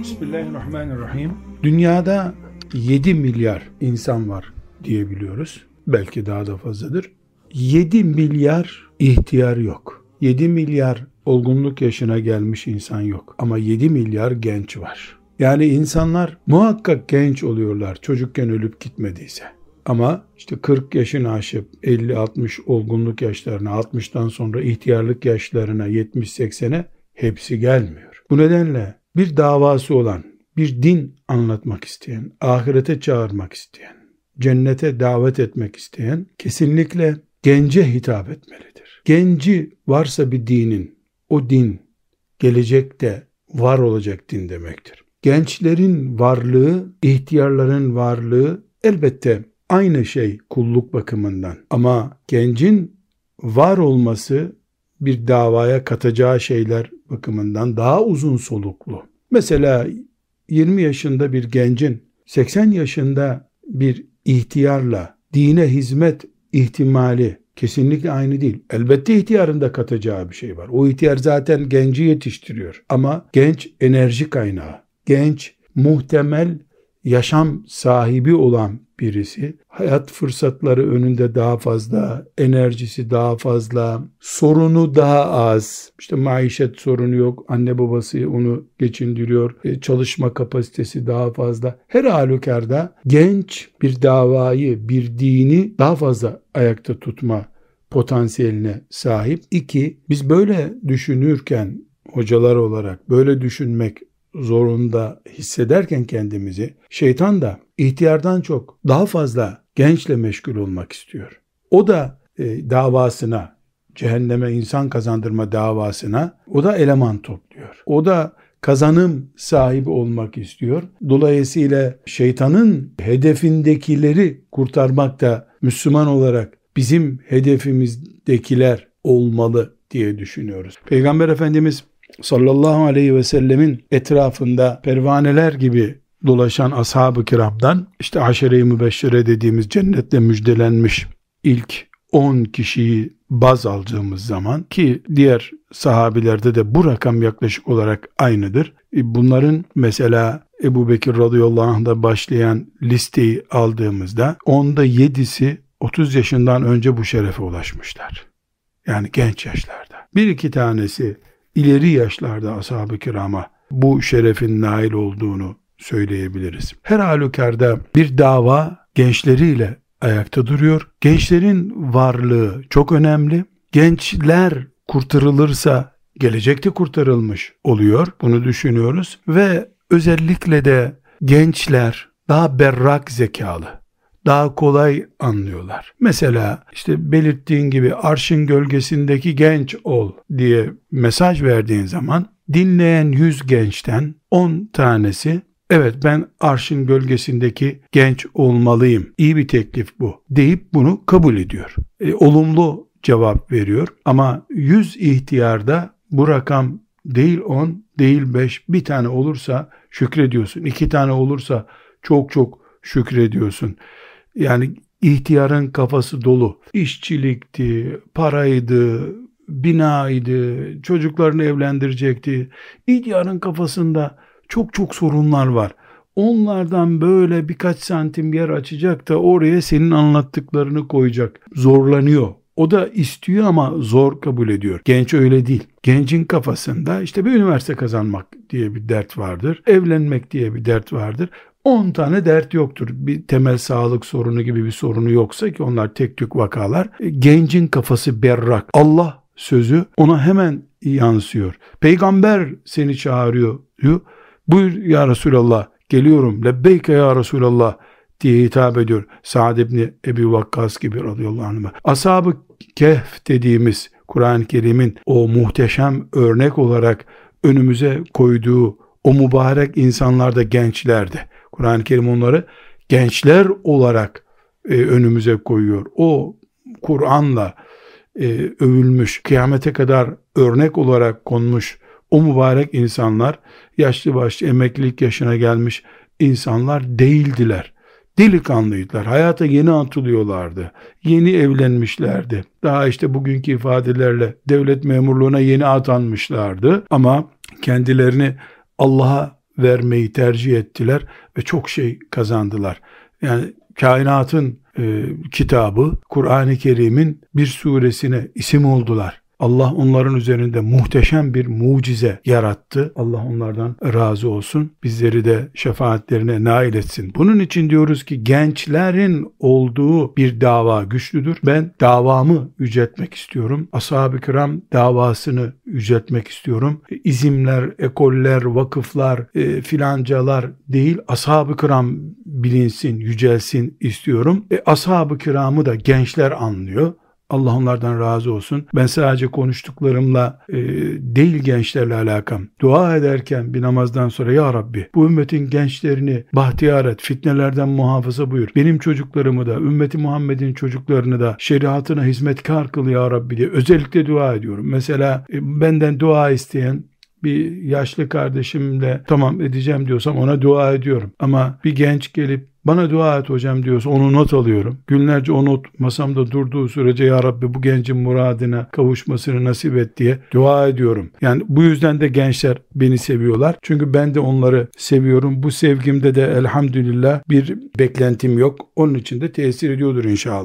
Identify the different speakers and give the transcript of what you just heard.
Speaker 1: Bismillahirrahmanirrahim. Dünyada 7 milyar insan var diyebiliyoruz. Belki daha da fazladır. 7 milyar ihtiyar yok. 7 milyar olgunluk yaşına gelmiş insan yok. Ama 7 milyar genç var. Yani insanlar muhakkak genç oluyorlar çocukken ölüp gitmediyse. Ama işte 40 yaşını aşıp 50-60 olgunluk yaşlarına, 60'tan sonra ihtiyarlık yaşlarına, 70-80'e hepsi gelmiyor. Bu nedenle bir davası olan, bir din anlatmak isteyen, ahirete çağırmak isteyen, cennete davet etmek isteyen kesinlikle gence hitap etmelidir. Genci varsa bir dinin, o din gelecekte var olacak din demektir. Gençlerin varlığı, ihtiyarların varlığı elbette aynı şey kulluk bakımından. Ama gencin var olması bir davaya katacağı şeyler bakımından daha uzun soluklu. Mesela 20 yaşında bir gencin 80 yaşında bir ihtiyarla dine hizmet ihtimali kesinlikle aynı değil. Elbette ihtiyarın da katacağı bir şey var. O ihtiyar zaten genci yetiştiriyor. Ama genç enerji kaynağı. Genç muhtemel yaşam sahibi olan birisi hayat fırsatları önünde daha fazla, enerjisi daha fazla, sorunu daha az. İşte maişet sorunu yok, anne babası onu geçindiriyor, e, çalışma kapasitesi daha fazla. Her halükarda genç bir davayı, bir dini daha fazla ayakta tutma potansiyeline sahip. İki, biz böyle düşünürken hocalar olarak böyle düşünmek zorunda hissederken kendimizi şeytan da ihtiyardan çok daha fazla gençle meşgul olmak istiyor. O da e, davasına cehenneme insan kazandırma davasına o da eleman topluyor. O da kazanım sahibi olmak istiyor. Dolayısıyla şeytanın hedefindekileri kurtarmak da Müslüman olarak bizim hedefimizdekiler olmalı diye düşünüyoruz. Peygamber Efendimiz sallallahu aleyhi ve sellemin etrafında pervaneler gibi dolaşan ashab-ı kiramdan işte aşere-i mübeşşere dediğimiz cennetle müjdelenmiş ilk 10 kişiyi baz aldığımız zaman ki diğer sahabilerde de bu rakam yaklaşık olarak aynıdır. E, bunların mesela Ebu Bekir radıyallahu anh'da başlayan listeyi aldığımızda onda yedisi 30 yaşından önce bu şerefe ulaşmışlar. Yani genç yaşlarda. Bir iki tanesi ileri yaşlarda ashab-ı kirama bu şerefin nail olduğunu söyleyebiliriz. Her halükarda bir dava gençleriyle ayakta duruyor. Gençlerin varlığı çok önemli. Gençler kurtarılırsa gelecekte kurtarılmış oluyor. Bunu düşünüyoruz ve özellikle de gençler daha berrak zekalı daha kolay anlıyorlar. Mesela işte belirttiğin gibi arşın gölgesindeki genç ol diye mesaj verdiğin zaman dinleyen 100 gençten 10 tanesi evet ben arşın gölgesindeki genç olmalıyım. İyi bir teklif bu deyip bunu kabul ediyor. E, olumlu cevap veriyor ama 100 ihtiyarda bu rakam değil 10 değil 5 bir tane olursa şükrediyorsun. iki tane olursa çok çok şükrediyorsun. Yani ihtiyarın kafası dolu. İşçilikti, paraydı, binaydı, çocuklarını evlendirecekti. İhtiyarın kafasında çok çok sorunlar var. Onlardan böyle birkaç santim yer açacak da oraya senin anlattıklarını koyacak. Zorlanıyor. O da istiyor ama zor kabul ediyor. Genç öyle değil. Gencin kafasında işte bir üniversite kazanmak diye bir dert vardır. Evlenmek diye bir dert vardır. 10 tane dert yoktur. Bir temel sağlık sorunu gibi bir sorunu yoksa ki onlar tek tük vakalar. E, gencin kafası berrak. Allah sözü ona hemen yansıyor. Peygamber seni çağırıyor diyor. Buyur ya Resulallah geliyorum. Lebbeyke ya Resulallah diye hitap ediyor. Sa'd ibn Ebi Vakkas gibi radıyallahu anh. Ashab-ı Kehf dediğimiz Kur'an-ı Kerim'in o muhteşem örnek olarak önümüze koyduğu o mübarek insanlar da gençlerdi. Kur'an-ı Kerim onları gençler olarak e, önümüze koyuyor. O Kur'an'la e, övülmüş, kıyamete kadar örnek olarak konmuş o mübarek insanlar yaşlı başlı emeklilik yaşına gelmiş insanlar değildiler. Delikanlıydılar. Hayata yeni atılıyorlardı. Yeni evlenmişlerdi. Daha işte bugünkü ifadelerle devlet memurluğuna yeni atanmışlardı. Ama kendilerini Allah'a vermeyi tercih ettiler ve çok şey kazandılar. Yani kainatın e, kitabı, Kur'an-ı Kerim'in bir suresine isim oldular. Allah onların üzerinde muhteşem bir mucize yarattı. Allah onlardan razı olsun. Bizleri de şefaatlerine nail etsin. Bunun için diyoruz ki gençlerin olduğu bir dava güçlüdür. Ben davamı yüceltmek istiyorum. Ashab-ı kiram davasını yüceltmek istiyorum. İzimler, ekoller, vakıflar, e, filancalar değil ashab-ı kiram bilinsin, yücelsin istiyorum. E, ashab-ı kiramı da gençler anlıyor. Allah onlardan razı olsun. Ben sadece konuştuklarımla e, değil gençlerle alakam. Dua ederken bir namazdan sonra ya Rabbi bu ümmetin gençlerini bahtiyar et, fitnelerden muhafaza buyur. Benim çocuklarımı da, ümmeti Muhammed'in çocuklarını da şeriatına hizmetkar kıl ya Rabbi diye özellikle dua ediyorum. Mesela e, benden dua isteyen bir yaşlı kardeşimle tamam edeceğim diyorsam ona dua ediyorum. Ama bir genç gelip bana dua et hocam diyorsa onu not alıyorum. Günlerce o not masamda durduğu sürece ya Rabbi bu gencin muradına kavuşmasını nasip et diye dua ediyorum. Yani bu yüzden de gençler beni seviyorlar. Çünkü ben de onları seviyorum. Bu sevgimde de elhamdülillah bir beklentim yok. Onun için de tesir ediyordur inşallah.